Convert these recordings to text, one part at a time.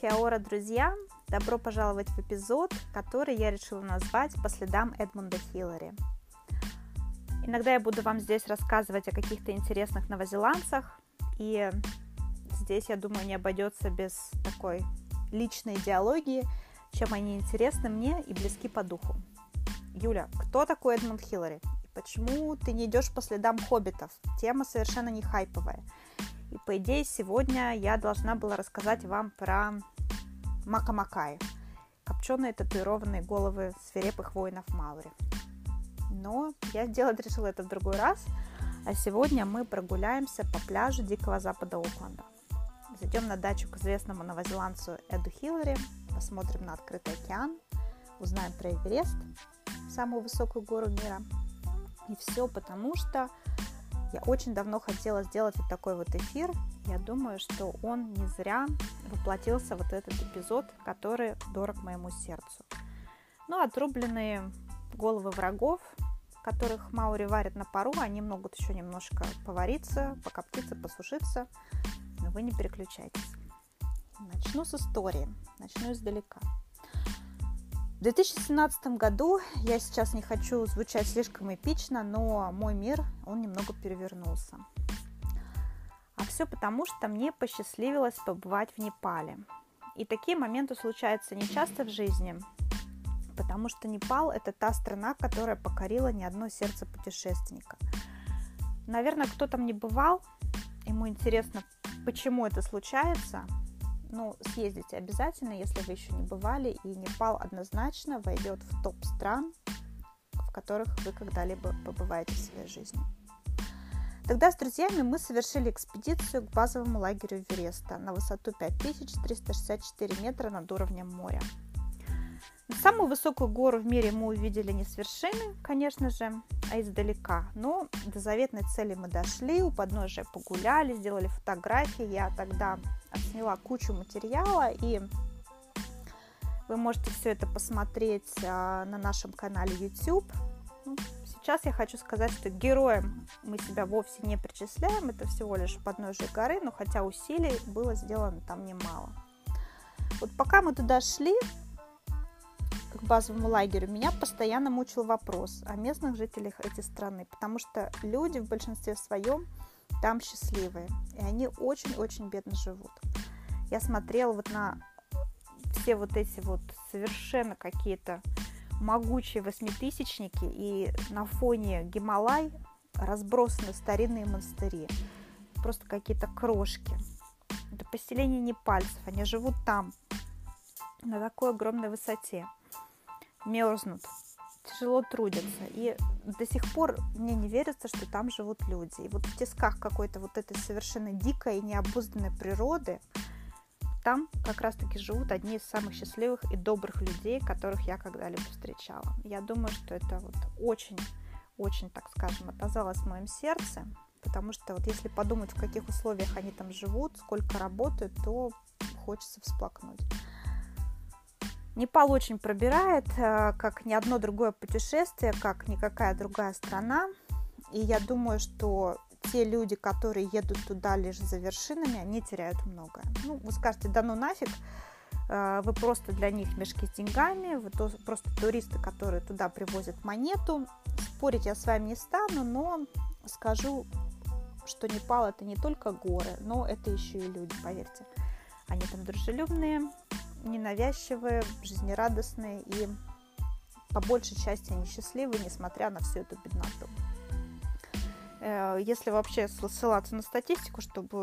Киаора, друзья! Добро пожаловать в эпизод, который я решила назвать «По следам Эдмунда Хиллари». Иногда я буду вам здесь рассказывать о каких-то интересных новозеландцах, и здесь, я думаю, не обойдется без такой личной идеологии, чем они интересны мне и близки по духу. Юля, кто такой Эдмунд Хиллари? И почему ты не идешь по следам хоббитов? Тема совершенно не хайповая – и по идее сегодня я должна была рассказать вам про Макамакай, копченые татуированные головы свирепых воинов Маури. Но я сделать решила это в другой раз, а сегодня мы прогуляемся по пляжу Дикого Запада Окленда. Зайдем на дачу к известному новозеландцу Эду Хиллари, посмотрим на открытый океан, узнаем про Эверест, самую высокую гору мира. И все потому, что я очень давно хотела сделать вот такой вот эфир. Я думаю, что он не зря воплотился вот этот эпизод, который дорог моему сердцу. Ну, отрубленные головы врагов, которых Маури варят на пару, они могут еще немножко повариться, покоптиться, посушиться, но вы не переключайтесь. Начну с истории, начну издалека. В 2017 году, я сейчас не хочу звучать слишком эпично, но мой мир, он немного перевернулся. А все потому, что мне посчастливилось побывать в Непале. И такие моменты случаются не часто в жизни, потому что Непал – это та страна, которая покорила не одно сердце путешественника. Наверное, кто там не бывал, ему интересно, почему это случается – ну, съездите обязательно, если вы еще не бывали, и Непал однозначно войдет в топ стран, в которых вы когда-либо побываете в своей жизни. Тогда с друзьями мы совершили экспедицию к базовому лагерю Эвереста на высоту 5364 метра над уровнем моря. Самую высокую гору в мире мы увидели не с вершины, конечно же, а издалека. Но до заветной цели мы дошли, у подножия погуляли, сделали фотографии. Я тогда отсняла кучу материала, и вы можете все это посмотреть а, на нашем канале YouTube. Ну, сейчас я хочу сказать, что героем мы себя вовсе не причисляем, это всего лишь подножие горы, но хотя усилий было сделано там немало. Вот пока мы туда шли, к базовому лагерю, меня постоянно мучил вопрос о местных жителях этой страны, потому что люди в большинстве своем там счастливые, и они очень-очень бедно живут. Я смотрела вот на все вот эти вот совершенно какие-то могучие восьмитысячники, и на фоне Гималай разбросаны старинные монастыри, просто какие-то крошки. Это поселение непальцев, они живут там, на такой огромной высоте мерзнут, тяжело трудятся. И до сих пор мне не верится, что там живут люди. И вот в тисках какой-то вот этой совершенно дикой и необузданной природы там как раз-таки живут одни из самых счастливых и добрых людей, которых я когда-либо встречала. Я думаю, что это вот очень, очень, так скажем, отозвалось в моем сердце, потому что вот если подумать, в каких условиях они там живут, сколько работают, то хочется всплакнуть. Непал очень пробирает, э, как ни одно другое путешествие, как никакая другая страна. И я думаю, что те люди, которые едут туда лишь за вершинами, они теряют многое. Ну, вы скажете, да ну нафиг, э, вы просто для них мешки с деньгами, вы просто туристы, которые туда привозят монету. Спорить я с вами не стану, но скажу, что Непал это не только горы, но это еще и люди, поверьте. Они там дружелюбные, ненавязчивые, жизнерадостные и по большей части они счастливы, несмотря на всю эту бедноту. Э, если вообще ссылаться на статистику, чтобы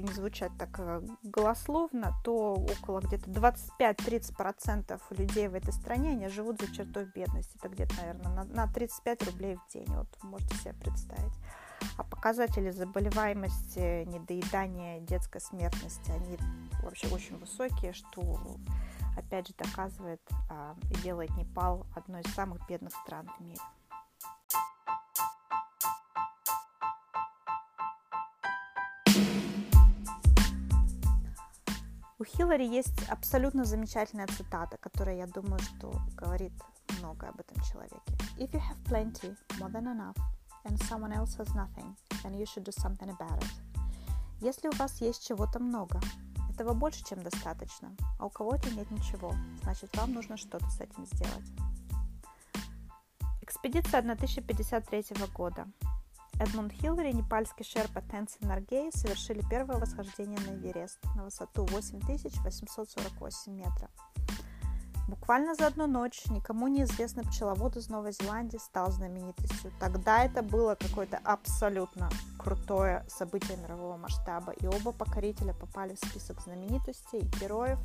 не звучать так э, голословно, то около где-то 25-30% людей в этой стране они живут за чертой бедности. Это где-то, наверное, на 35 рублей в день. Вот можете себе представить. А показатели заболеваемости, недоедания, детской смертности, они вообще очень высокие, что опять же доказывает а, и делает Непал одной из самых бедных стран в мире. У Хиллари есть абсолютно замечательная цитата, которая, я думаю, что говорит много об этом человеке. If you have plenty, more than enough, and someone else has nothing, then you should do something about it. Если у вас есть чего-то много, этого больше, чем достаточно, а у кого-то нет ничего. Значит, вам нужно что-то с этим сделать. Экспедиция 1053 года. Эдмунд Хиллари и непальский шерпа Тенсин Наргей совершили первое восхождение на Эверест на высоту 8848 метров. Буквально за одну ночь никому неизвестный пчеловод из Новой Зеландии стал знаменитостью. Тогда это было какое-то абсолютно крутое событие мирового масштаба, и оба покорителя попали в список знаменитостей и героев,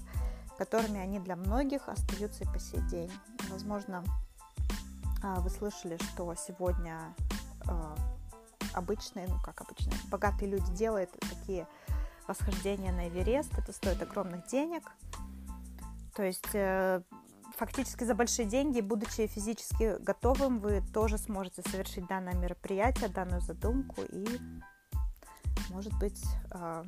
которыми они для многих остаются и по сей день. Возможно, а, вы слышали, что сегодня а, обычные, ну как обычные, богатые люди делают такие восхождения на Эверест. Это стоит огромных денег. То есть э, фактически за большие деньги, будучи физически готовым, вы тоже сможете совершить данное мероприятие, данную задумку и, может быть, э,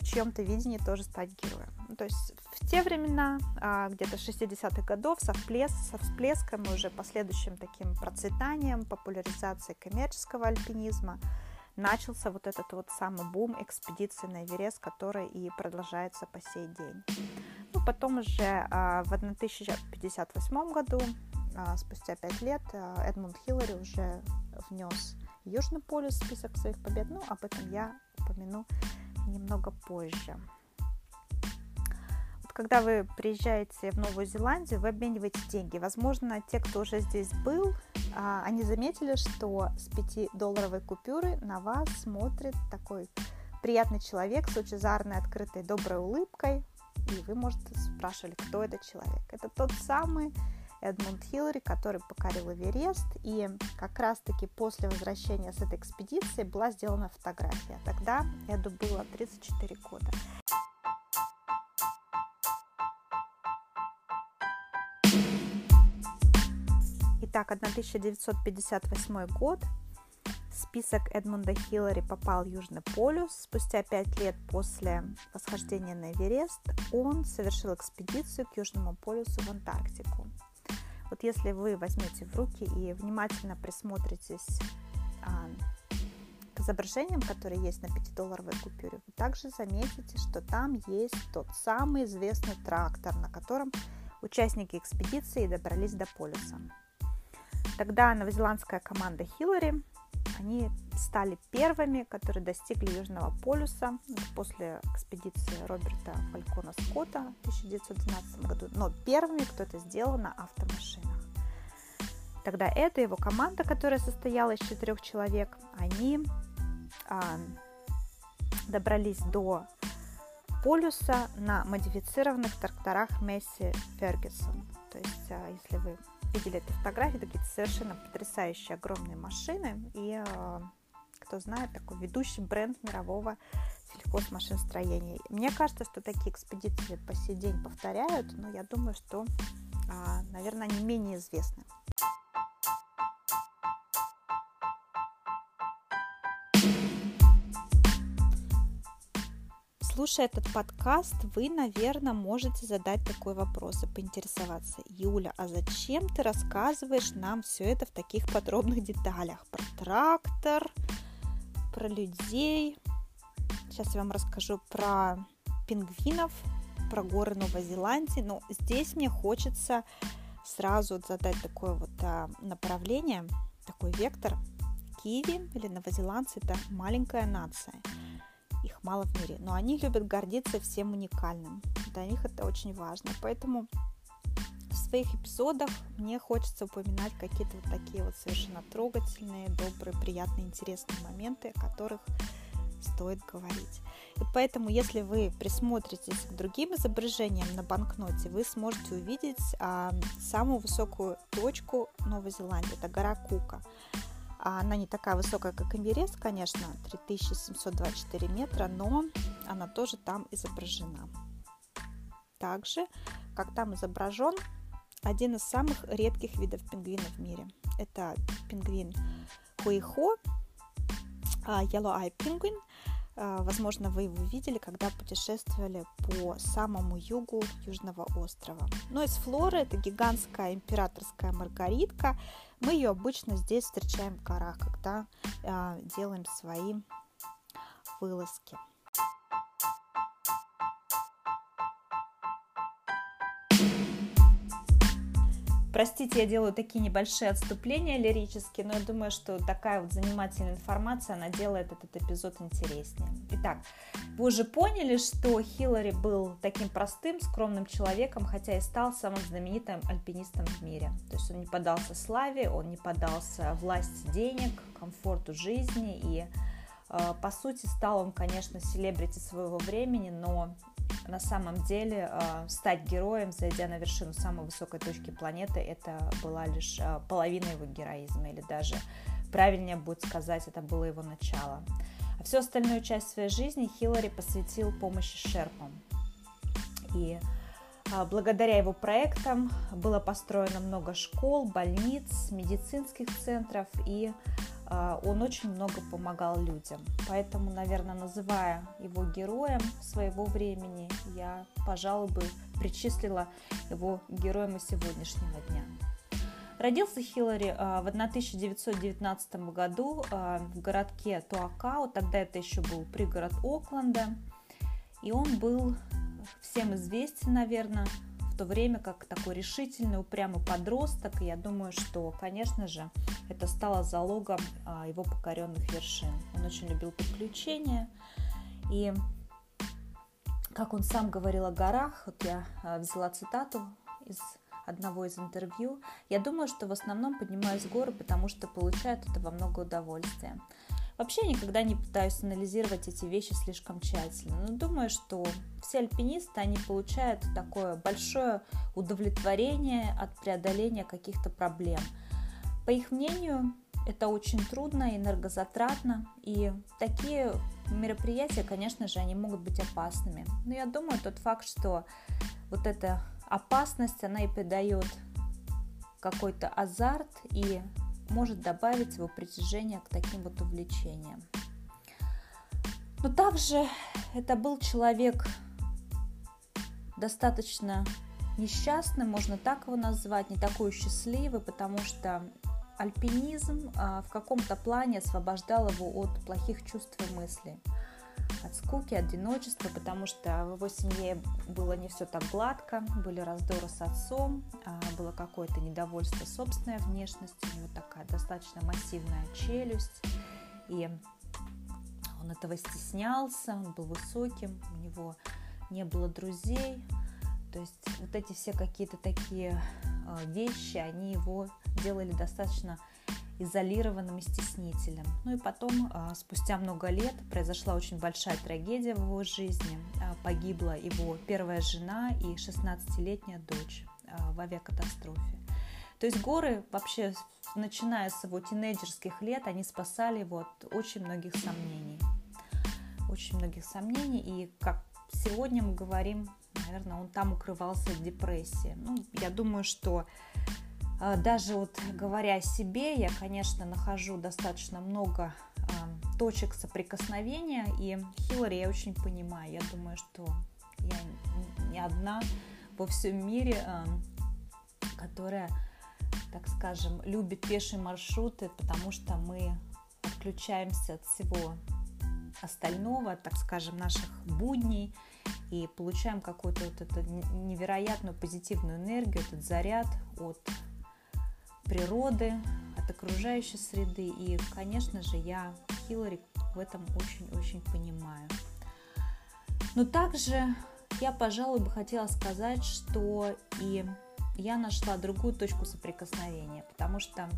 в чьем-то видении тоже стать героем. Ну, то есть в те времена, а, где-то 60-х годов, со, всплеск, со всплеском и уже последующим таким процветанием, популяризацией коммерческого альпинизма, начался вот этот вот самый бум экспедиции на Эверест, который и продолжается по сей день. Ну, потом уже а, в 1058 году, а, спустя пять лет, Эдмунд Хиллари уже внес Южный полюс в список своих побед, но об этом я упомяну немного позже. Вот когда вы приезжаете в Новую Зеландию, вы обмениваете деньги. Возможно, те, кто уже здесь был, а, они заметили, что с 5-долларовой купюры на вас смотрит такой приятный человек с лучезарной, открытой, доброй улыбкой. И вы, может, спрашивали, кто этот человек. Это тот самый Эдмунд Хиллари, который покорил Эверест. И как раз-таки после возвращения с этой экспедиции была сделана фотография. Тогда Эду было 34 года. Итак, 1958 год. Список Эдмунда Хиллари попал Южный полюс. Спустя пять лет после восхождения на Эверест он совершил экспедицию к Южному полюсу в Антарктику. Вот если вы возьмете в руки и внимательно присмотритесь а, к изображениям, которые есть на 5-долларовой купюре, вы также заметите, что там есть тот самый известный трактор, на котором участники экспедиции добрались до полюса. Тогда новозеландская команда Хиллари они стали первыми, которые достигли Южного полюса после экспедиции Роберта Фалькона Скотта в 1912 году, но первыми, кто это сделал на автомашинах. Тогда это его команда, которая состояла из четырех человек, они а, добрались до полюса на модифицированных тракторах Месси Фергюсон. То есть, а, если вы видели эту фотографию, такие совершенно потрясающие огромные машины. И, э, кто знает, такой ведущий бренд мирового сельхозмашиностроения. Мне кажется, что такие экспедиции по сей день повторяют, но я думаю, что, а, наверное, они менее известны. Слушая этот подкаст, вы, наверное, можете задать такой вопрос и поинтересоваться. Юля, а зачем ты рассказываешь нам все это в таких подробных деталях? Про трактор, про людей. Сейчас я вам расскажу про пингвинов, про горы Новой Зеландии. Но здесь мне хочется сразу задать такое вот а, направление, такой вектор. Киви или новозеландцы – это маленькая нация – их мало в мире, но они любят гордиться всем уникальным. Для них это очень важно. Поэтому в своих эпизодах мне хочется упоминать какие-то вот такие вот совершенно трогательные, добрые, приятные, интересные моменты, о которых стоит говорить. И поэтому, если вы присмотритесь к другим изображениям на банкноте, вы сможете увидеть а, самую высокую точку Новой Зеландии. Это гора Кука. А она не такая высокая, как Эверест, конечно, 3724 метра, но она тоже там изображена. Также, как там изображен один из самых редких видов пингвинов в мире. Это пингвин Хуихо, а, Yellow Eye Penguin – возможно, вы его видели, когда путешествовали по самому югу Южного острова. Но из флоры это гигантская императорская маргаритка. Мы ее обычно здесь встречаем в горах, когда э, делаем свои вылазки. Простите, я делаю такие небольшие отступления лирические, но я думаю, что такая вот занимательная информация, она делает этот эпизод интереснее. Итак, вы уже поняли, что Хиллари был таким простым, скромным человеком, хотя и стал самым знаменитым альпинистом в мире. То есть он не поддался славе, он не поддался власти денег, комфорту жизни и по сути, стал он, конечно, селебрити своего времени, но на самом деле э, стать героем, зайдя на вершину самой высокой точки планеты, это была лишь э, половина его героизма, или даже правильнее будет сказать, это было его начало. А всю остальную часть своей жизни Хиллари посвятил помощи шерпам. И э, благодаря его проектам было построено много школ, больниц, медицинских центров и он очень много помогал людям. Поэтому, наверное, называя его героем своего времени, я, пожалуй, бы причислила его героем и сегодняшнего дня. Родился Хиллари а, в 1919 году а, в городке Туакао, тогда это еще был пригород Окленда, и он был всем известен, наверное, то время как такой решительный, упрямый подросток. И я думаю, что, конечно же, это стало залогом а, его покоренных вершин. Он очень любил приключения. И как он сам говорил о горах, вот я а, взяла цитату из одного из интервью, я думаю, что в основном поднимаюсь в горы, потому что получаю от этого много удовольствия. Вообще никогда не пытаюсь анализировать эти вещи слишком тщательно, но думаю, что все альпинисты, они получают такое большое удовлетворение от преодоления каких-то проблем. По их мнению, это очень трудно, энергозатратно, и такие мероприятия, конечно же, они могут быть опасными. Но я думаю, тот факт, что вот эта опасность, она и придает какой-то азарт и может добавить его притяжение к таким вот увлечениям. Но также это был человек достаточно несчастный, можно так его назвать, не такой счастливый, потому что альпинизм а, в каком-то плане освобождал его от плохих чувств и мыслей, от скуки, одиночества, потому что в его семье было не все так гладко, были раздоры с отцом, а, было какое-то недовольство собственной внешностью, у него такая достаточно массивная челюсть, и он этого стеснялся, он был высоким, у него не было друзей, то есть вот эти все какие-то такие а, вещи, они его делали достаточно изолированным и стеснителем. Ну и потом, а, спустя много лет, произошла очень большая трагедия в его жизни. А, погибла его первая жена и 16-летняя дочь в авиакатастрофе. То есть горы вообще, начиная с его тинейджерских лет, они спасали его от очень многих сомнений. Очень многих сомнений. И как сегодня мы говорим, наверное, он там укрывался от депрессии. Ну, я думаю, что а, даже вот говоря о себе, я, конечно, нахожу достаточно много а, точек соприкосновения, и Хиллари я очень понимаю. Я думаю, что я не одна во всем мире, а, которая, так скажем, любит пешие маршруты, потому что мы отключаемся от всего остального, так скажем, наших будней, и получаем какую-то вот эту невероятную позитивную энергию, этот заряд от природы, от окружающей среды. И, конечно же, я Хиллари в этом очень-очень понимаю. Но также я, пожалуй, бы хотела сказать, что и я нашла другую точку соприкосновения, потому что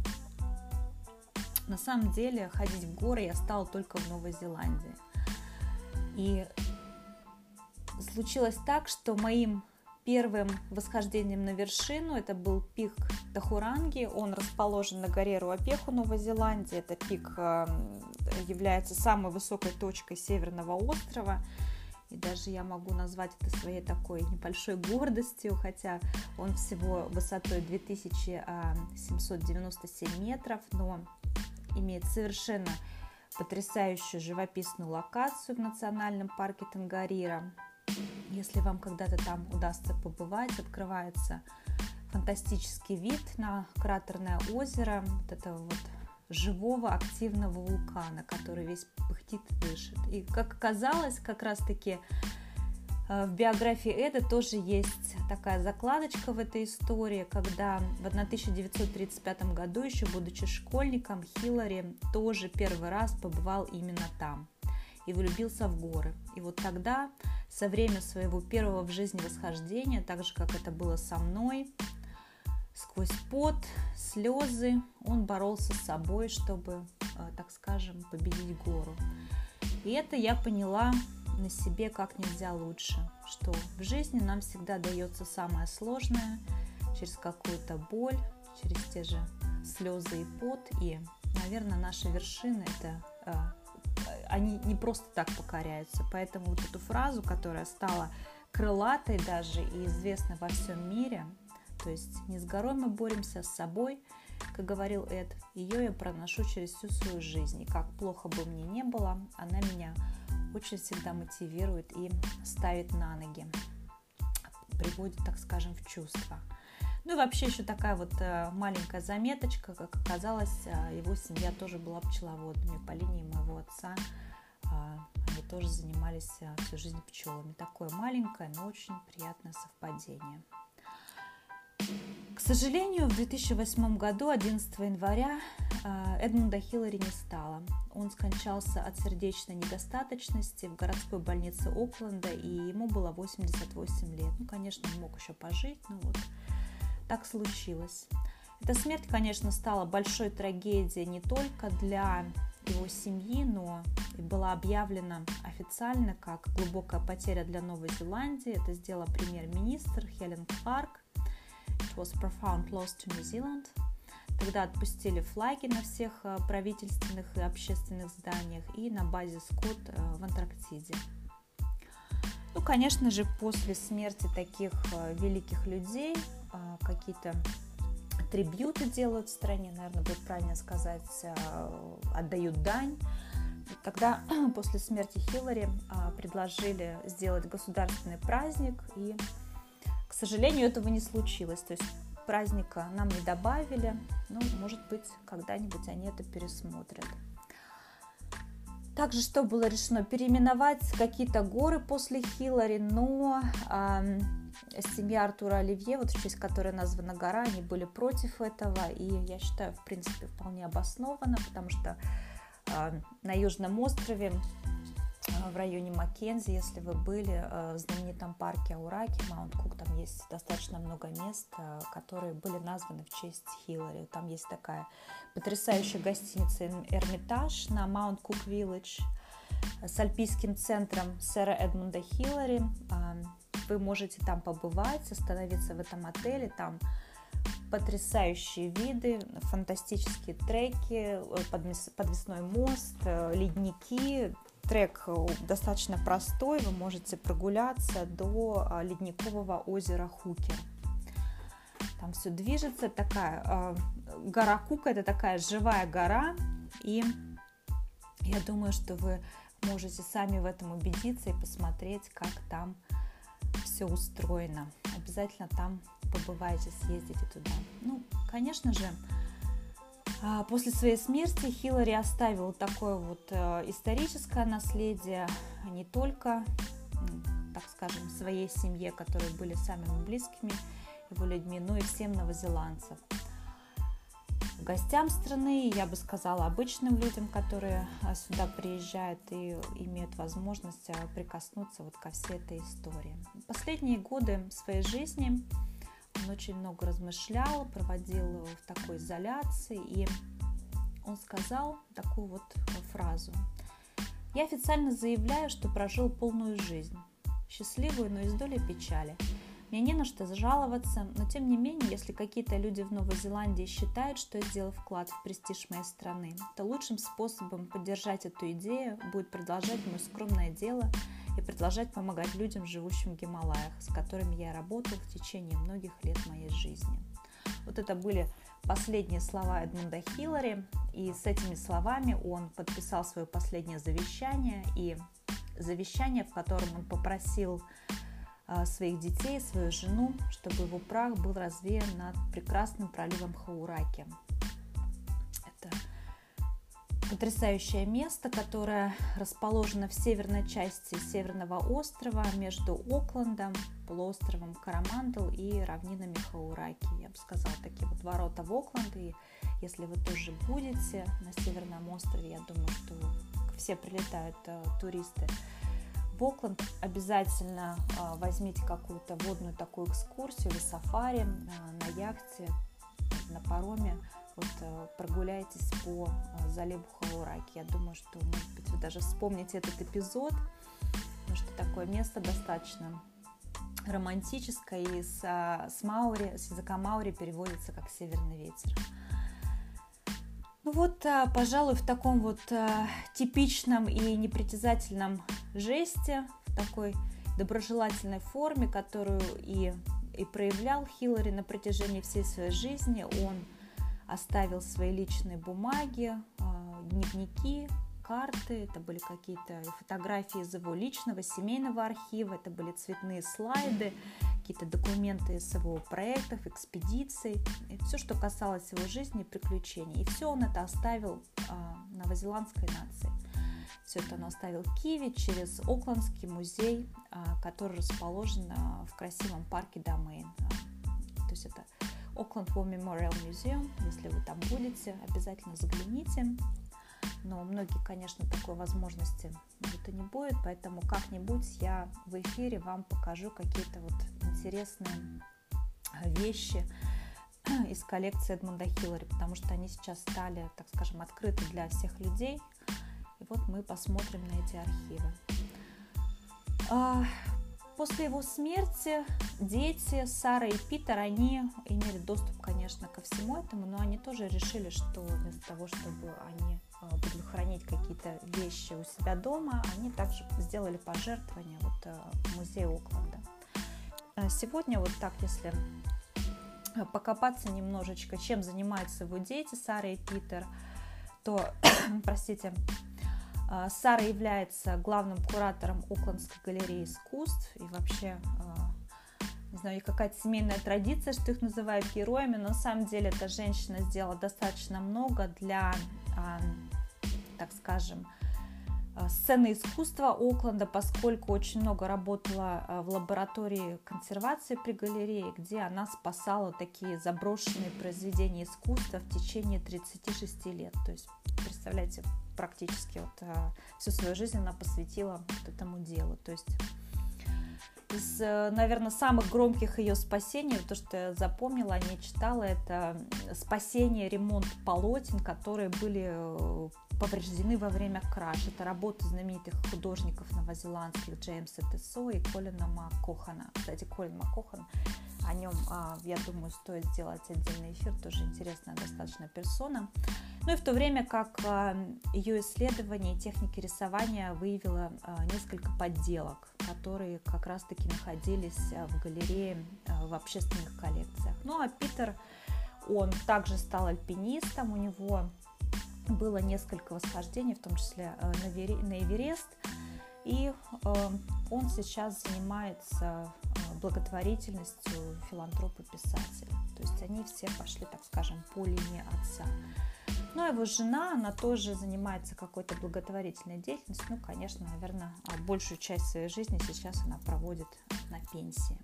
на самом деле ходить в горы я стала только в Новой Зеландии. И случилось так, что моим первым восхождением на вершину. Это был пик Тахуранги. Он расположен на горе Руапеху, Новой Зеландии. Это пик эм, является самой высокой точкой Северного острова. И даже я могу назвать это своей такой небольшой гордостью, хотя он всего высотой 2797 эм, метров, но имеет совершенно потрясающую живописную локацию в национальном парке Тангарира. Если вам когда-то там удастся побывать, открывается фантастический вид на кратерное озеро, вот этого вот живого активного вулкана, который весь пыхтит и дышит. И как оказалось, как раз-таки Э, в биографии Эда тоже есть такая закладочка в этой истории, когда в 1935 году, еще будучи школьником, Хиллари тоже первый раз побывал именно там и влюбился в горы. И вот тогда, со времени своего первого в жизни восхождения, так же, как это было со мной, сквозь пот, слезы, он боролся с собой, чтобы, э, так скажем, победить гору. И это я поняла на себе как нельзя лучше, что в жизни нам всегда дается самое сложное через какую-то боль, через те же слезы и пот. И, наверное, наши вершины это э, они не просто так покоряются. Поэтому вот эту фразу, которая стала крылатой даже и известна во всем мире, то есть не с горой мы боремся, с собой, как говорил Эд, ее я проношу через всю свою жизнь. И как плохо бы мне не было, она меня очень всегда мотивирует и ставит на ноги, приводит, так скажем, в чувство. Ну и вообще еще такая вот э, маленькая заметочка, как оказалось, э, его семья тоже была пчеловодами по линии моего отца. А, они тоже занимались э, всю жизнь пчелами. Такое маленькое, но очень приятное совпадение. К сожалению, в 2008 году, 11 января, Эдмунда Хиллари не стало. Он скончался от сердечной недостаточности в городской больнице Окленда, и ему было 88 лет. Ну, конечно, он мог еще пожить, но вот так случилось. Эта смерть, конечно, стала большой трагедией не только для его семьи, но и была объявлена официально как глубокая потеря для Новой Зеландии. Это сделала премьер-министр Хелен Кларк. It was profound loss to New Zealand. Тогда отпустили флаги на всех э, правительственных и общественных зданиях и на базе Скотт э, в Антарктиде. Ну, конечно же, после смерти таких э, великих людей какие-то трибьюты делают в стране, наверное, будет правильно сказать, отдают дань. Тогда после смерти Хиллари предложили сделать государственный праздник, и, к сожалению, этого не случилось. То есть праздника нам не добавили, но, может быть, когда-нибудь они это пересмотрят. Также что было решено? Переименовать какие-то горы после Хиллари, но э, семья Артура Оливье, вот в честь которой названа гора, они были против этого, и я считаю, в принципе, вполне обоснованно, потому что э, на Южном острове в районе Маккензи, если вы были э, в знаменитом парке Аураки, Маунт Кук, там есть достаточно много мест, э, которые были названы в честь Хиллари. Там есть такая потрясающая гостиница Эрмитаж на Маунт Кук Виллидж с альпийским центром сэра Эдмунда Хиллари. Вы можете там побывать, остановиться в этом отеле, там потрясающие виды, фантастические треки, подвесной мост, ледники, трек э, достаточно простой, вы можете прогуляться до а, ледникового озера Хукер. Там все движется, такая а, гора Кука, это такая живая гора, и я думаю, что вы можете сами в этом убедиться и посмотреть, как там все устроено. Обязательно там побывайте, съездите туда. Ну, конечно же, после своей смерти Хиллари оставил такое вот э, историческое наследие не только, так скажем, своей семье, которые были самыми близкими его людьми, но и всем новозеландцам. Гостям страны, я бы сказала, обычным людям, которые а, сюда приезжают и имеют возможность а, прикоснуться вот ко всей этой истории. Последние годы своей жизни он очень много размышлял, проводил в такой изоляции, и он сказал такую вот фразу. «Я официально заявляю, что прожил полную жизнь, счастливую, но и с долей печали. Мне не на что жаловаться, но тем не менее, если какие-то люди в Новой Зеландии считают, что я сделал вклад в престиж моей страны, то лучшим способом поддержать эту идею будет продолжать мое скромное дело – и продолжать помогать людям, живущим в Гималаях, с которыми я работал в течение многих лет моей жизни. Вот это были последние слова Эдмунда Хиллари, и с этими словами он подписал свое последнее завещание, и завещание, в котором он попросил а, своих детей, свою жену, чтобы его прах был развеян над прекрасным проливом Хаураки. Потрясающее место, которое расположено в северной части Северного острова между Оклендом, полуостровом Карамандл и равнинами Хаураки. Я бы сказала, такие вот ворота в Окленд. И если вы тоже будете на Северном острове, я думаю, что все прилетают э, туристы в Окленд, обязательно э, возьмите какую-то водную такую экскурсию или сафари э, на яхте, на пароме вот э, прогуляйтесь по э, заливу Хаураки. Я думаю, что, может быть, вы даже вспомните этот эпизод, потому что такое место достаточно романтическое, и с, э, с, маури, с языка маури переводится как «северный ветер». Ну вот, пожалуй, в таком вот типичном и непритязательном жесте, в такой доброжелательной форме, которую и, и проявлял Хиллари на протяжении всей своей жизни, он – оставил свои личные бумаги, а, дневники, карты, это были какие-то фотографии из его личного семейного архива, это были цветные слайды, какие-то документы из его проектов, экспедиций, и все, что касалось его жизни и приключений. И все он это оставил а, новозеландской нации. Все это он оставил в Киеве через Оклендский музей, а, который расположен в красивом парке Домейн. То есть это Auckland War Memorial Museum. Если вы там будете, обязательно загляните. Но многие, конечно, такой возможности и не будет, поэтому как-нибудь я в эфире вам покажу какие-то вот интересные вещи из коллекции Эдмунда Хиллари, потому что они сейчас стали, так скажем, открыты для всех людей. И вот мы посмотрим на эти архивы. После его смерти дети Сара и Питер, они имели доступ, конечно, ко всему этому, но они тоже решили, что вместо того, чтобы они а, будут хранить какие-то вещи у себя дома, они также сделали пожертвование вот а, в музей Окленда. А сегодня вот так, если покопаться немножечко, чем занимаются его дети, Сара и Питер, то, простите, Сара является главным куратором Оклендской галереи искусств. И вообще а, не знаю, какая-то семейная традиция, что их называют героями, но на самом деле эта женщина сделала достаточно много для, а, так скажем, сцены искусства Окленда, поскольку очень много работала в лаборатории консервации при галерее, где она спасала такие заброшенные произведения искусства в течение 36 лет. То есть, представляете, практически вот э, всю свою жизнь она посвятила вот этому делу. То есть из, э, наверное, самых громких ее спасений, то, что я запомнила, не читала, это спасение, ремонт полотен, которые были э, повреждены во время краш. Это работа знаменитых художников новозеландских Джеймса Тессо и Колина Маккохана. Кстати, Колин Маккохан о нем, а, я думаю, стоит сделать отдельный эфир, тоже интересная достаточно персона. Ну и в то время как а, ее исследование техники рисования выявило а, несколько подделок, которые как раз-таки находились в галерее в общественных коллекциях. Ну а Питер, он также стал альпинистом, у него было несколько восхождений, в том числе на Эверест, и он сейчас занимается благотворительностью филантропа писателя. То есть они все пошли, так скажем, по линии отца. Ну, а его жена, она тоже занимается какой-то благотворительной деятельностью. Ну, конечно, наверное, большую часть своей жизни сейчас она проводит на пенсии.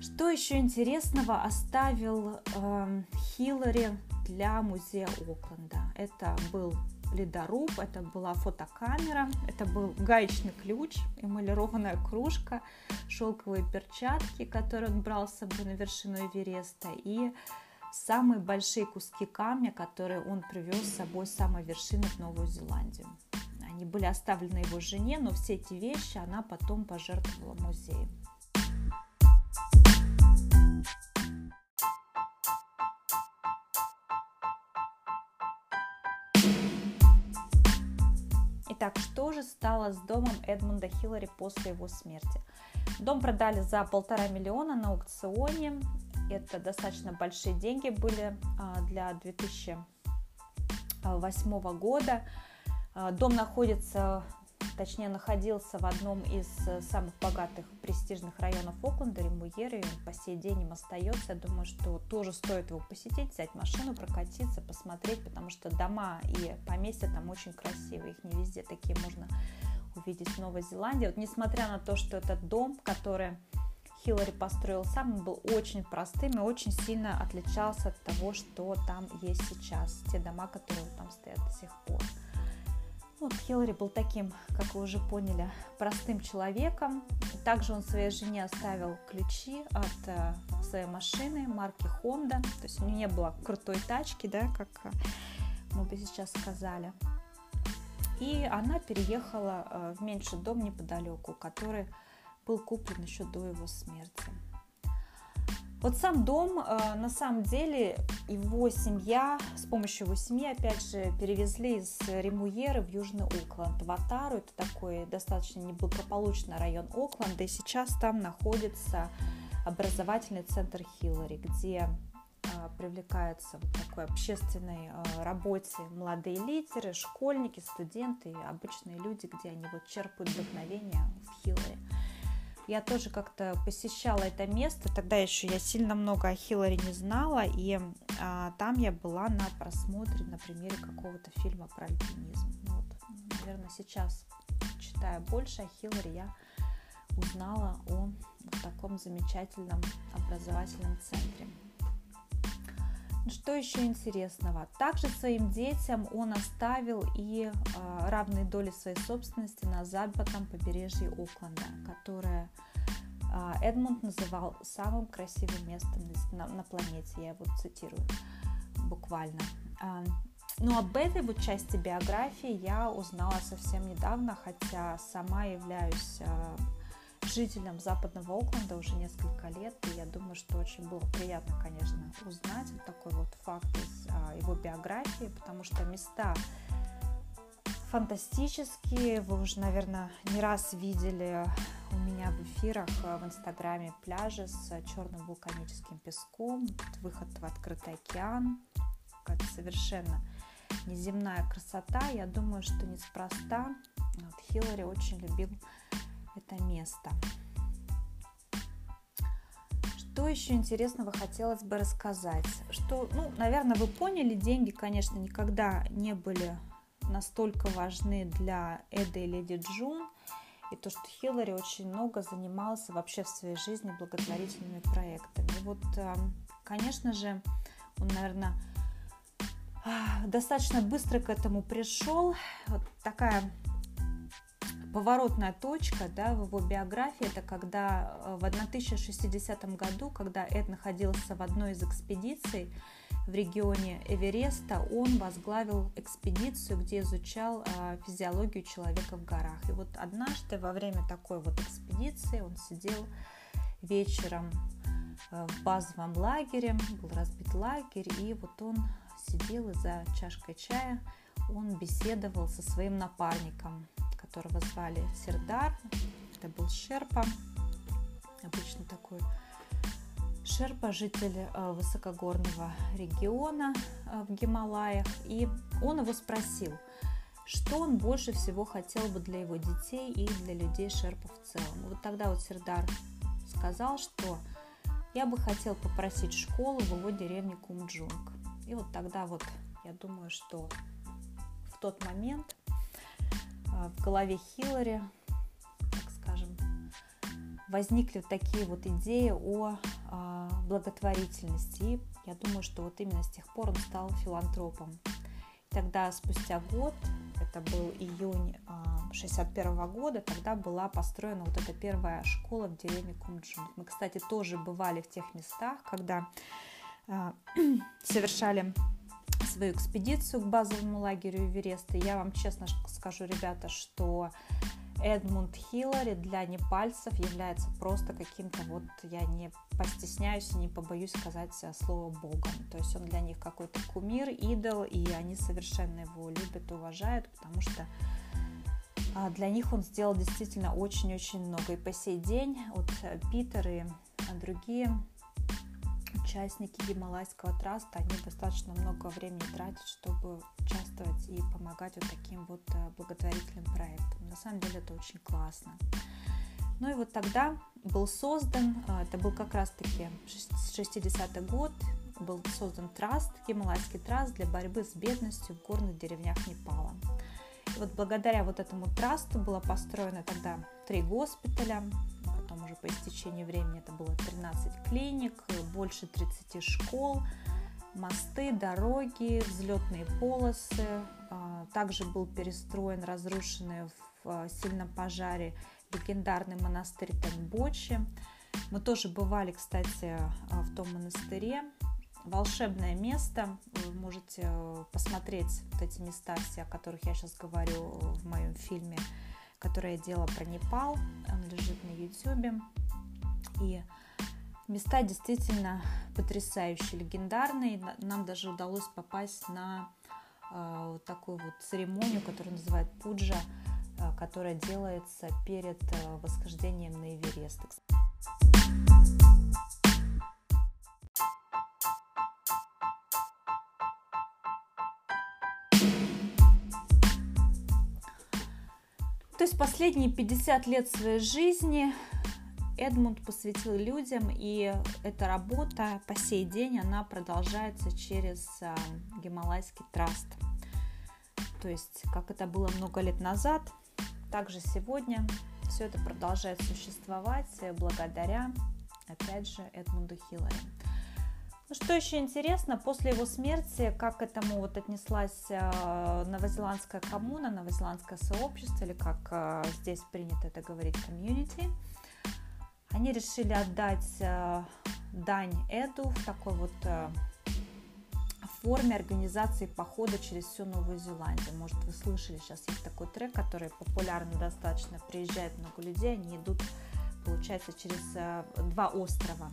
Что еще интересного оставил э, Хиллари для музея Окленда? Это был ледоруб, это была фотокамера, это был гаечный ключ, эмалированная кружка, шелковые перчатки, которые он брал с собой на вершину Эвереста, и самые большие куски камня, которые он привез с собой с самой вершины в Новую Зеландию. Они были оставлены его жене, но все эти вещи она потом пожертвовала музею. Стало с домом Эдмунда Хиллари после его смерти? Дом продали за полтора миллиона на аукционе. Это достаточно большие деньги были а, для 2008 года. А, дом находится точнее находился в одном из э, самых богатых престижных районов Окленда, Римуеры, и по сей день им остается. Я думаю, что тоже стоит его посетить, взять машину, прокатиться, посмотреть, потому что дома и поместья там очень красивые, их не везде такие можно увидеть в Новой Зеландии. Вот несмотря на то, что этот дом, который Хиллари построил сам, он был очень простым и очень сильно отличался от того, что там есть сейчас, те дома, которые там стоят до сих пор. Вот Хиллари был таким, как вы уже поняли, простым человеком. Также он своей жене оставил ключи от э, своей машины марки Honda. То есть у нее не было крутой тачки, да, как э, мы бы сейчас сказали. И она переехала э, в меньший дом неподалеку, который был куплен еще до его смерти. Вот сам дом, э, на самом деле, его семья, с помощью его семьи, опять же, перевезли из Римуеры в Южный Окленд, в Атару. Это такой достаточно неблагополучный район Окленда, и сейчас там находится образовательный центр Хиллари, где э, привлекаются в такой общественной э, работе молодые лидеры, школьники, студенты, обычные люди, где они вот черпают вдохновение в Хиллари. Я тоже как-то посещала это место, тогда еще я сильно много о Хиллари не знала, и а, там я была на просмотре на примере какого-то фильма про альпинизм. Вот, наверное, сейчас, читая больше о Хиллари, я узнала о таком замечательном образовательном центре. Что еще интересного? Также своим детям он оставил и э, равные доли своей собственности на западном побережье Окленда, которое э, Эдмунд называл самым красивым местом на, на планете. Я его цитирую буквально. Э, ну, об этой вот части биографии я узнала совсем недавно, хотя сама являюсь э, жителям западного Окленда уже несколько лет, и я думаю, что очень было приятно, конечно, узнать вот такой вот факт из а, его биографии, потому что места фантастические, вы уже, наверное, не раз видели у меня в эфирах а, в инстаграме пляжи с черным вулканическим песком, выход в открытый океан, какая-то совершенно неземная красота. Я думаю, что неспроста вот, Хиллари очень любил это место. Что еще интересного хотелось бы рассказать? Что, ну, наверное, вы поняли, деньги, конечно, никогда не были настолько важны для Эды и Леди Джун, и то, что Хиллари очень много занимался вообще в своей жизни благотворительными проектами. И вот, эм, конечно же, он, наверное, достаточно быстро к этому пришел. Вот такая поворотная точка да, в его биографии, это когда э, в 1060 году, когда Эд находился в одной из экспедиций в регионе Эвереста, он возглавил экспедицию, где изучал э, физиологию человека в горах. И вот однажды во время такой вот экспедиции он сидел вечером э, в базовом лагере, был разбит лагерь, и вот он сидел и за чашкой чая он беседовал со своим напарником, которого звали Сердар. Это был Шерпа, обычно такой Шерпа, житель э, высокогорного региона э, в Гималаях. И он его спросил, что он больше всего хотел бы для его детей и для людей Шерпа в целом. Вот тогда вот Сердар сказал, что я бы хотел попросить школу в его деревне Кумджунг. И вот тогда вот я думаю, что в тот момент в голове Хиллари, так скажем, возникли такие вот идеи о а, благотворительности. И я думаю, что вот именно с тех пор он стал филантропом. Тогда спустя год, это был июнь 61 а, года, тогда была построена вот эта первая школа в деревне Кумджун. Мы, кстати, тоже бывали в тех местах, когда совершали свою экспедицию к базовому лагерю Эвереста. Я вам честно скажу, ребята, что Эдмунд Хиллари для непальцев является просто каким-то, вот я не постесняюсь и не побоюсь сказать слово богом. То есть он для них какой-то кумир, идол, и они совершенно его любят, уважают, потому что а, для них он сделал действительно очень-очень много. И по сей день вот Питер и другие участники Гималайского траста, они достаточно много времени тратят, чтобы участвовать и помогать вот таким вот э, благотворительным проектам. На самом деле это очень классно. Ну и вот тогда был создан, э, это был как раз-таки 60-й год, был создан траст, Гималайский траст для борьбы с бедностью в горных деревнях Непала. И вот благодаря вот этому трасту было построено тогда три госпиталя, по истечении времени это было 13 клиник, больше 30 школ, мосты, дороги, взлетные полосы. А, также был перестроен разрушенный в а, сильном пожаре легендарный монастырь Танбочи. Мы тоже бывали, кстати, а, в том монастыре волшебное место. Вы можете э, посмотреть вот эти места все, о которых я сейчас говорю в моем фильме, который я делала про Непал. Он лежит на YouTube. И места действительно потрясающие, легендарные. Нам даже удалось попасть на э, вот такую вот церемонию, которую называют пуджа, э, которая делается перед восхождением на Эверест. То есть последние 50 лет своей жизни Эдмунд посвятил людям, и эта работа по сей день, она продолжается через а, Гималайский траст. То есть, как это было много лет назад, также сегодня все это продолжает существовать благодаря, опять же, Эдмунду Хиллари. Ну, что еще интересно, после его смерти, как к этому вот отнеслась э, новозеландская коммуна, новозеландское сообщество, или как э, здесь принято это говорить, комьюнити, они решили отдать э, дань Эду в такой вот форме организации похода через всю Новую Зеландию. Может, вы слышали, сейчас есть такой трек, который популярный достаточно, приезжает много людей, они идут, получается, через два острова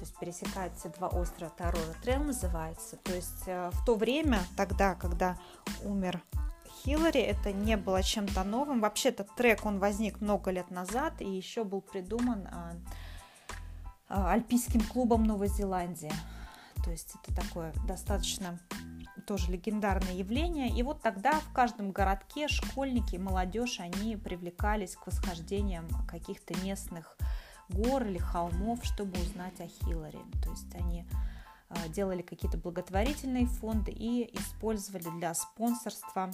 то есть пересекаются два острова Te Araroa Trail называется. То есть э, в то время, тогда, когда умер Хиллари, это не было чем-то новым. Вообще этот трек, он возник много лет назад и еще был придуман а, а, Альпийским клубом Новой Зеландии. То есть это такое достаточно тоже легендарное явление. И вот тогда в каждом городке школьники, молодежь, они привлекались к восхождениям каких-то местных гор или холмов, чтобы узнать о Хиллари. То есть они а, делали какие-то благотворительные фонды и использовали для спонсорства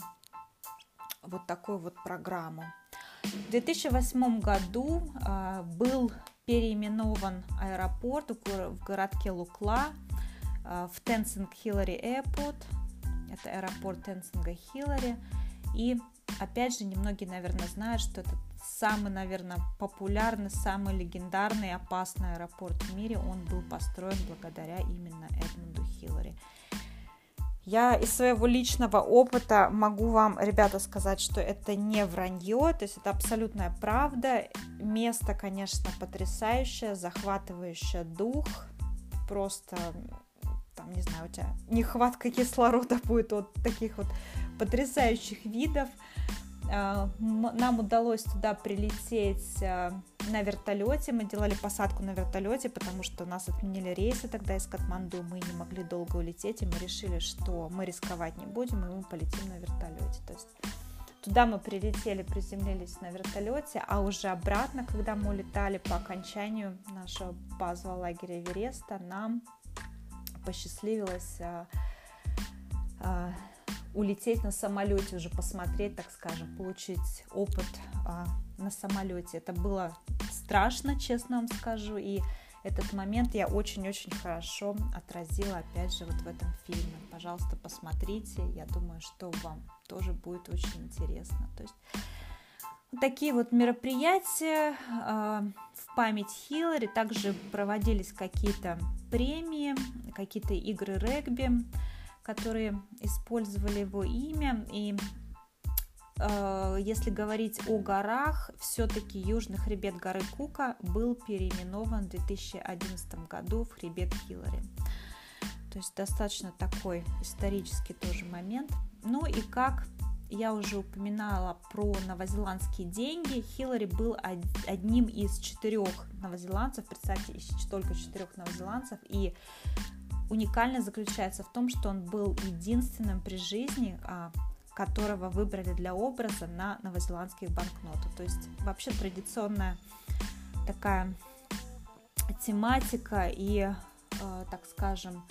вот такую вот программу. В 2008 году а, был переименован аэропорт в городке Лукла а, в Тенсинг Хиллари Airport. Это аэропорт Тенсинга Хиллари. И опять же, немногие, наверное, знают, что это самый, наверное, популярный, самый легендарный опасный аэропорт в мире. Он был построен благодаря именно Эдмунду Хиллари. Я из своего личного опыта могу вам, ребята, сказать, что это не вранье, то есть это абсолютная правда. Место, конечно, потрясающее, захватывающее дух, просто, там, не знаю, у тебя нехватка кислорода будет от таких вот потрясающих видов. А, нам удалось туда прилететь а, на вертолете. Мы делали посадку на вертолете, потому что нас отменили рейсы тогда из Катманду. Мы не могли долго улететь, и мы решили, что мы рисковать не будем, и мы полетим на вертолете. То есть туда мы прилетели, приземлились на вертолете, а уже обратно, когда мы улетали по окончанию нашего базового лагеря Эвереста, нам посчастливилось а, улететь на самолете, уже посмотреть, так скажем, получить опыт а, на самолете. Это было страшно, честно вам скажу, и этот момент я очень-очень хорошо отразила, опять же, вот в этом фильме. Пожалуйста, посмотрите, я думаю, что вам тоже будет очень интересно. То есть такие вот мероприятия в память Хиллари. Также проводились какие-то премии, какие-то игры регби которые использовали его имя. И э, если говорить о горах, все-таки южный хребет горы Кука был переименован в 2011 году в хребет Хиллари. То есть достаточно такой исторический тоже момент. Ну и как я уже упоминала про новозеландские деньги. Хиллари был одним из четырех новозеландцев, представьте, только четырех новозеландцев, и уникальность заключается в том, что он был единственным при жизни, а, которого выбрали для образа на новозеландских банкнотах. То есть вообще традиционная такая тематика и, э, так скажем,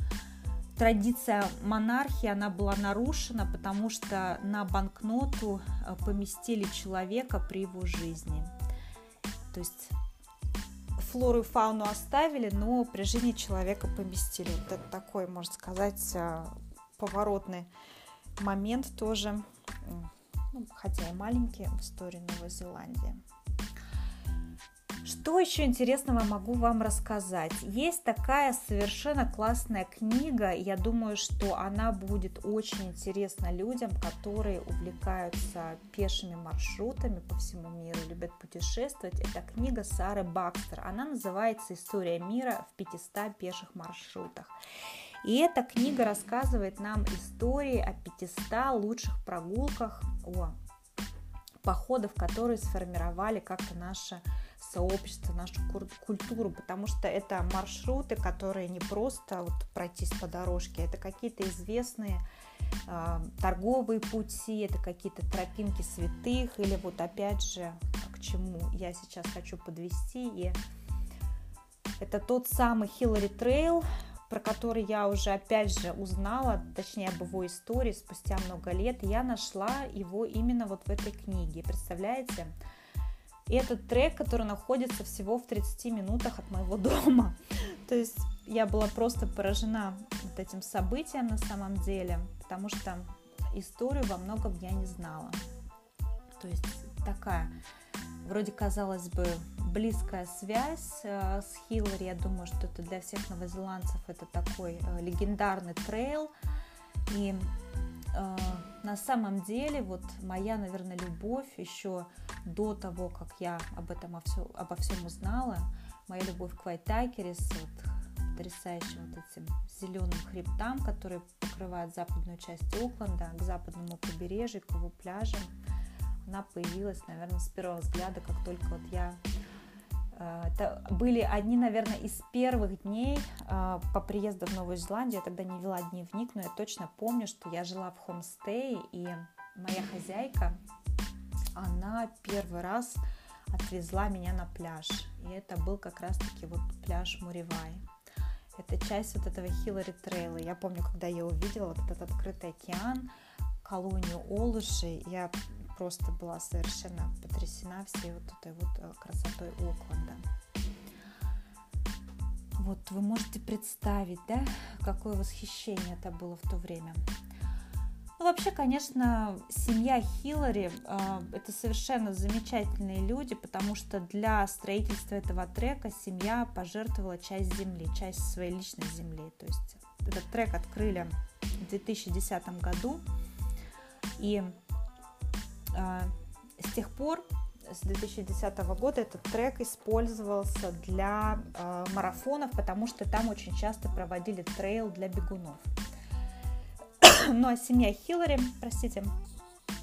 традиция монархии, она была нарушена, потому что на банкноту э, поместили человека при его жизни. То есть флору и фауну оставили, но при жизни человека поместили. Вот это такой, можно сказать, э, поворотный момент тоже, ну, хотя и маленький в истории Новой Зеландии. Что еще интересного могу вам рассказать? Есть такая совершенно классная книга, я думаю, что она будет очень интересна людям, которые увлекаются пешими маршрутами по всему миру, любят путешествовать. Это книга Сары Бакстер. Она называется «История мира в 500 пеших маршрутах». И эта книга рассказывает нам истории о 500 лучших прогулках, о походов, которые сформировали как-то наше сообщество, нашу культуру, потому что это маршруты, которые не просто вот пройтись по дорожке, это какие-то известные э, торговые пути, это какие-то тропинки святых, или вот опять же, к чему я сейчас хочу подвести, и это тот самый Hillary Trail, про который я уже опять же узнала, точнее об его истории спустя много лет, я нашла его именно вот в этой книге. Представляете? И этот трек, который находится всего в 30 минутах от моего дома. То есть я была просто поражена вот этим событием на самом деле, потому что историю во многом я не знала. То есть такая, вроде казалось бы, близкая связь э, с Хиллари. Я думаю, что это для всех новозеландцев это такой э, легендарный трейл. И э, на самом деле вот моя, наверное, любовь еще до того, как я об этом обо всем узнала, моя любовь к Вайтакерис, вот, потрясающим вот этим зеленым хребтам, которые покрывают западную часть Окленда, к западному побережью, к его пляжам, она появилась, наверное, с первого взгляда, как только вот я это были одни, наверное, из первых дней э, по приезду в Новую Зеландию. Я тогда не вела дневник, но я точно помню, что я жила в хомстее, и моя хозяйка, она первый раз отвезла меня на пляж. И это был как раз-таки вот пляж Муревай. Это часть вот этого Хиллари Трейла. Я помню, когда я увидела вот этот открытый океан, колонию Олуши, я просто была совершенно потрясена всей вот этой вот э, красотой Окленда. Вот вы можете представить, да, какое восхищение это было в то время. Ну, вообще, конечно, семья Хиллари э, это совершенно замечательные люди, потому что для строительства этого трека семья пожертвовала часть земли, часть своей личной земли. То есть этот трек открыли в 2010 году, и с тех пор, с 2010 года, этот трек использовался для э, марафонов, потому что там очень часто проводили трейл для бегунов. ну а семья Хиллари, простите,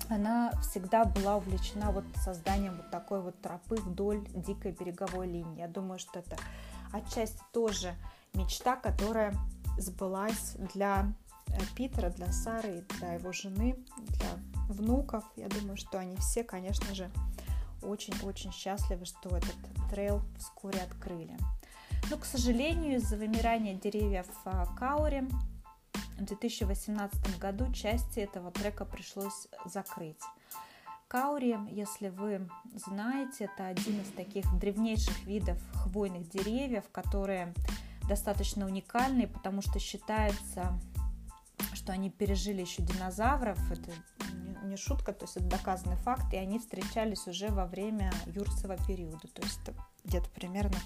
она всегда была увлечена вот созданием вот такой вот тропы вдоль дикой береговой линии. Я думаю, что это отчасти тоже мечта, которая сбылась для э, Питера, для Сары и для его жены, для внуков. Я думаю, что они все, конечно же, очень-очень счастливы, что этот трейл вскоре открыли. Но, к сожалению, из-за вымирания деревьев в Кауре в 2018 году части этого трека пришлось закрыть. Каури, если вы знаете, это один из таких древнейших видов хвойных деревьев, которые достаточно уникальные, потому что считается, что они пережили еще динозавров. Это не шутка, то есть это доказанный факт, и они встречались уже во время юрского периода, то есть где-то примерно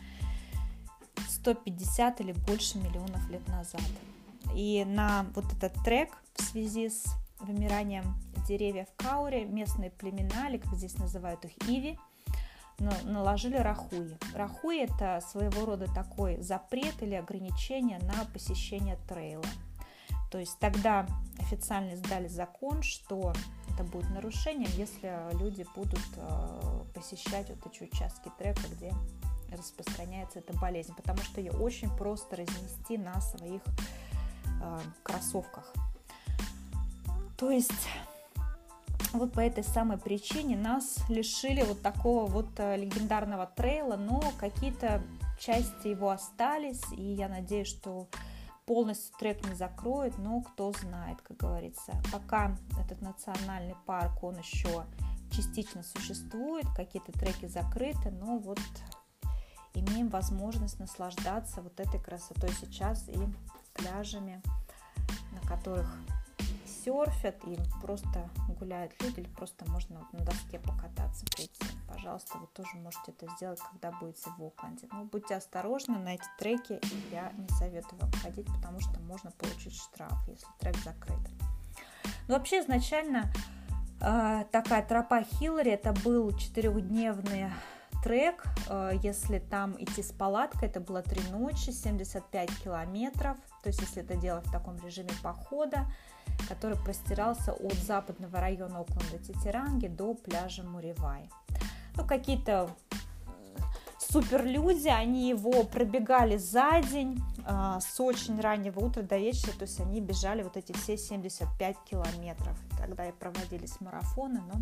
150 или больше миллионов лет назад. И на вот этот трек в связи с вымиранием деревьев Каури местные племена, или как здесь называют их Иви, наложили рахуи. Рахуи это своего рода такой запрет или ограничение на посещение трейла. То есть тогда официально издали закон, что это будет нарушением, если люди будут э, посещать вот эти участки трека, где распространяется эта болезнь, потому что ее очень просто разнести на своих э, кроссовках. То есть вот по этой самой причине нас лишили вот такого вот э, легендарного трейла, но какие-то части его остались, и я надеюсь, что полностью трек не закроет, но кто знает, как говорится. Пока этот национальный парк, он еще частично существует, какие-то треки закрыты, но вот имеем возможность наслаждаться вот этой красотой сейчас и пляжами, на которых серфят и просто гуляют люди, или просто можно на доске покататься, прийти. Пожалуйста, вы тоже можете это сделать, когда будете в Окленде. Но будьте осторожны, на эти треки я не советую вам ходить, потому что можно получить штраф, если трек закрыт. Но вообще изначально э, такая тропа Хиллари, это был четырехдневный трек, э, если там идти с палаткой, это было три ночи, 75 километров, то есть если это делать в таком режиме похода, который простирался от западного района Окленда Титиранги до пляжа Муривай. Ну, какие-то суперлюди, они его пробегали за день э, с очень раннего утра до вечера, то есть они бежали вот эти все 75 километров. Тогда и проводились марафоны, но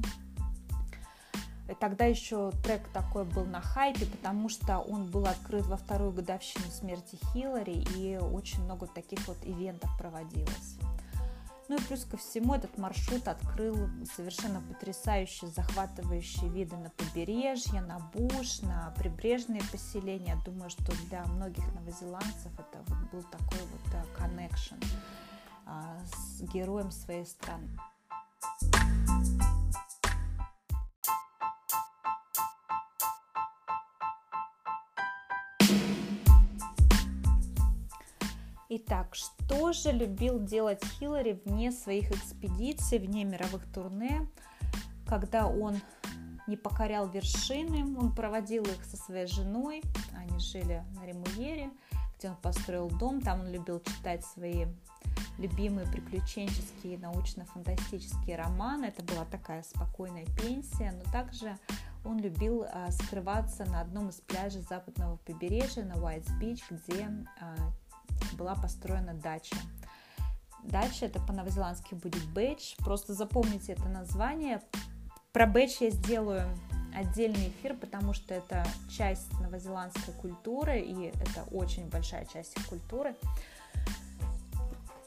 и тогда еще трек такой был на хайпе, потому что он был открыт во вторую годовщину смерти Хиллари, и очень много таких вот ивентов проводилось. Ну и плюс ко всему этот маршрут открыл совершенно потрясающие, захватывающие виды на побережье, на буш, на прибрежные поселения. Думаю, что для многих новозеландцев это вот был такой вот коннекшн а, с героем своей страны. Итак, что же любил делать Хиллари вне своих экспедиций, вне мировых турне, когда он не покорял вершины, он проводил их со своей женой, они жили на Ремуере, где он построил дом, там он любил читать свои любимые приключенческие научно-фантастические романы, это была такая спокойная пенсия, но также он любил а, скрываться на одном из пляжей западного побережья на Уайтс-Бич, где а, была построена дача. Дача это по-новозеландски будет бэдж. Просто запомните это название. Про бэдж я сделаю отдельный эфир, потому что это часть новозеландской культуры, и это очень большая часть их культуры.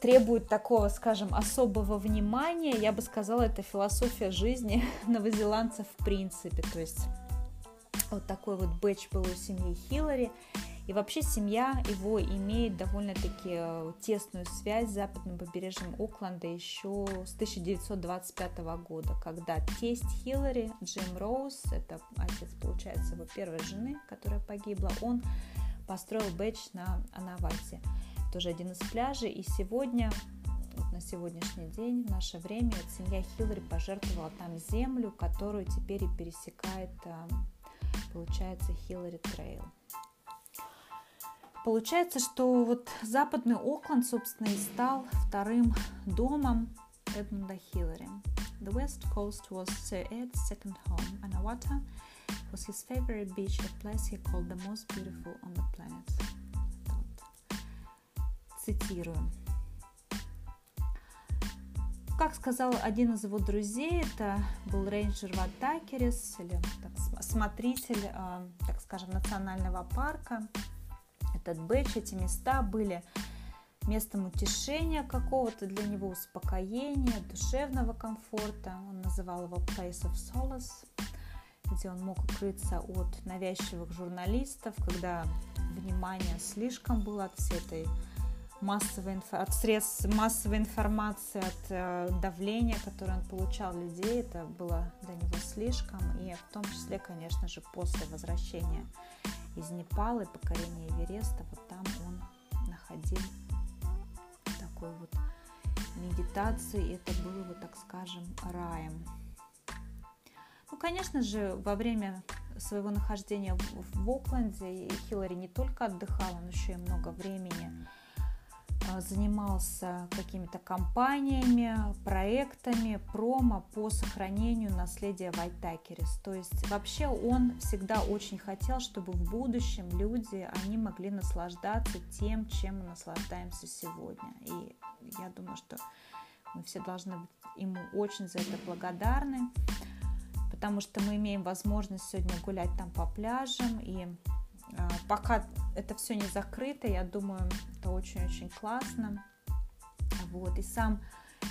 Требует такого, скажем, особого внимания. Я бы сказала, это философия жизни новозеландцев в принципе. То есть вот такой вот бэдж был у семьи Хиллари. И вообще семья его имеет довольно-таки э, тесную связь с западным побережьем Окленда еще с 1925 года, когда тесть Хиллари, Джим Роуз, это отец, получается, его первой жены, которая погибла, он построил бэдж на Анавате, тоже один из пляжей, и сегодня на сегодняшний день, в наше время, семья Хиллари пожертвовала там землю, которую теперь и пересекает, э, получается, Hillary Trail. Получается, что вот западный Окленд, собственно, и стал вторым домом Эдмунда Хиллари. The west coast was Sir Ed's second home, Anawhata was his favorite beach, a place he called the most beautiful on the planet. Вот. Цитирую. Как сказал один из его друзей, это был рейнджер Ватакерис, или так, смотритель, э, так скажем, национального парка, этот бэдж, эти места были местом утешения какого-то для него, успокоения, душевного комфорта. Он называл его Place of Solace, где он мог укрыться от навязчивых журналистов, когда внимание слишком было от всей этой массовой, от средств массовой информации, от э, давления, которое он получал людей, это было для него слишком, и в том числе, конечно же, после возвращения из Непала и покорения Эвереста, вот там он находил такой вот медитации, это было вот, так скажем, раем. Ну, конечно же, во время своего нахождения в, Окленде Хиллари не только отдыхала, но еще и много времени занимался какими-то компаниями, проектами, промо по сохранению наследия Вайтакерис. То есть вообще он всегда очень хотел, чтобы в будущем люди, они могли наслаждаться тем, чем мы наслаждаемся сегодня. И я думаю, что мы все должны быть ему очень за это благодарны, потому что мы имеем возможность сегодня гулять там по пляжам и а, пока это все не закрыто, я думаю, это очень-очень классно. Вот. И сам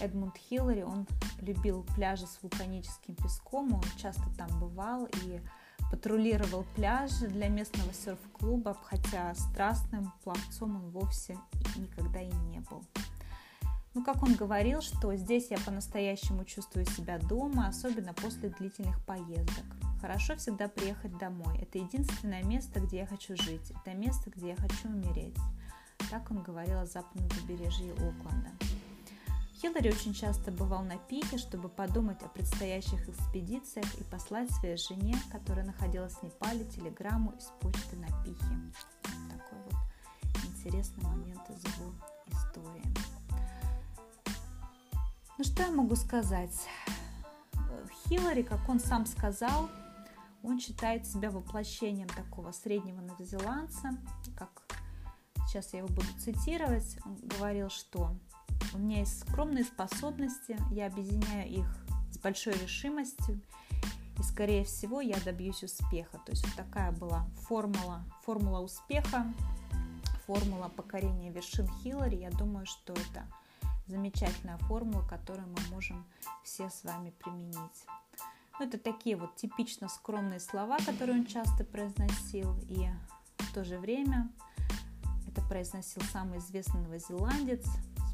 Эдмунд Хиллари, он любил пляжи с вулканическим песком, он часто там бывал и патрулировал пляжи для местного серф-клуба, хотя страстным пловцом он вовсе никогда и не был. Ну, как он говорил, что здесь я по-настоящему чувствую себя дома, особенно после длительных поездок. Хорошо всегда приехать домой. Это единственное место, где я хочу жить. Это место, где я хочу умереть. Так он говорил о западном побережье Окленда. Хиллари очень часто бывал на пике, чтобы подумать о предстоящих экспедициях и послать своей жене, которая находилась в Непале, телеграмму из почты на пихе. Вот такой вот интересный момент из его истории. Ну что я могу сказать? Хиллари, как он сам сказал, он считает себя воплощением такого среднего новозеландца, как сейчас я его буду цитировать, он говорил, что у меня есть скромные способности, я объединяю их с большой решимостью, и, скорее всего, я добьюсь успеха. То есть вот такая была формула, формула успеха, формула покорения вершин Хиллари. Я думаю, что это замечательная формула, которую мы можем все с вами применить. Ну, это такие вот типично скромные слова, которые он часто произносил, и в то же время это произносил самый известный новозеландец,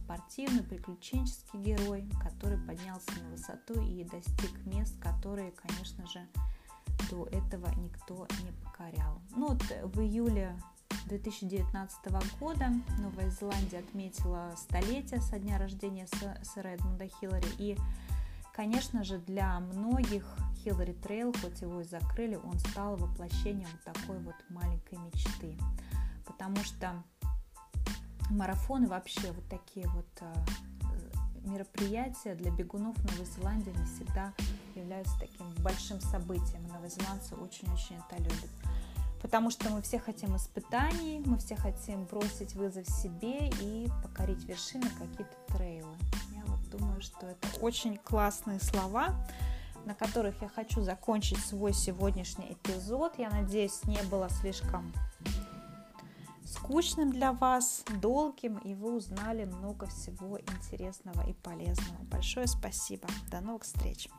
спортивный, приключенческий герой, который поднялся на высоту и достиг мест, которые, конечно же, до этого никто не покорял. Ну вот в июле 2019 года Новая Зеландия отметила столетие со дня рождения сэра Эдмунда Хиллари. И, конечно же, для многих Hillary Trail, хоть его и закрыли, он стал воплощением такой вот маленькой мечты. Потому что марафоны вообще вот такие вот а, мероприятия для бегунов Новой Зеландии не всегда являются таким большим событием. Новозеландцы очень-очень это любят потому что мы все хотим испытаний, мы все хотим бросить вызов себе и покорить вершины, какие-то трейлы. Я вот думаю, что это очень классные слова, на которых я хочу закончить свой сегодняшний эпизод. Я надеюсь, не было слишком скучным для вас, долгим, и вы узнали много всего интересного и полезного. Большое спасибо. До новых встреч.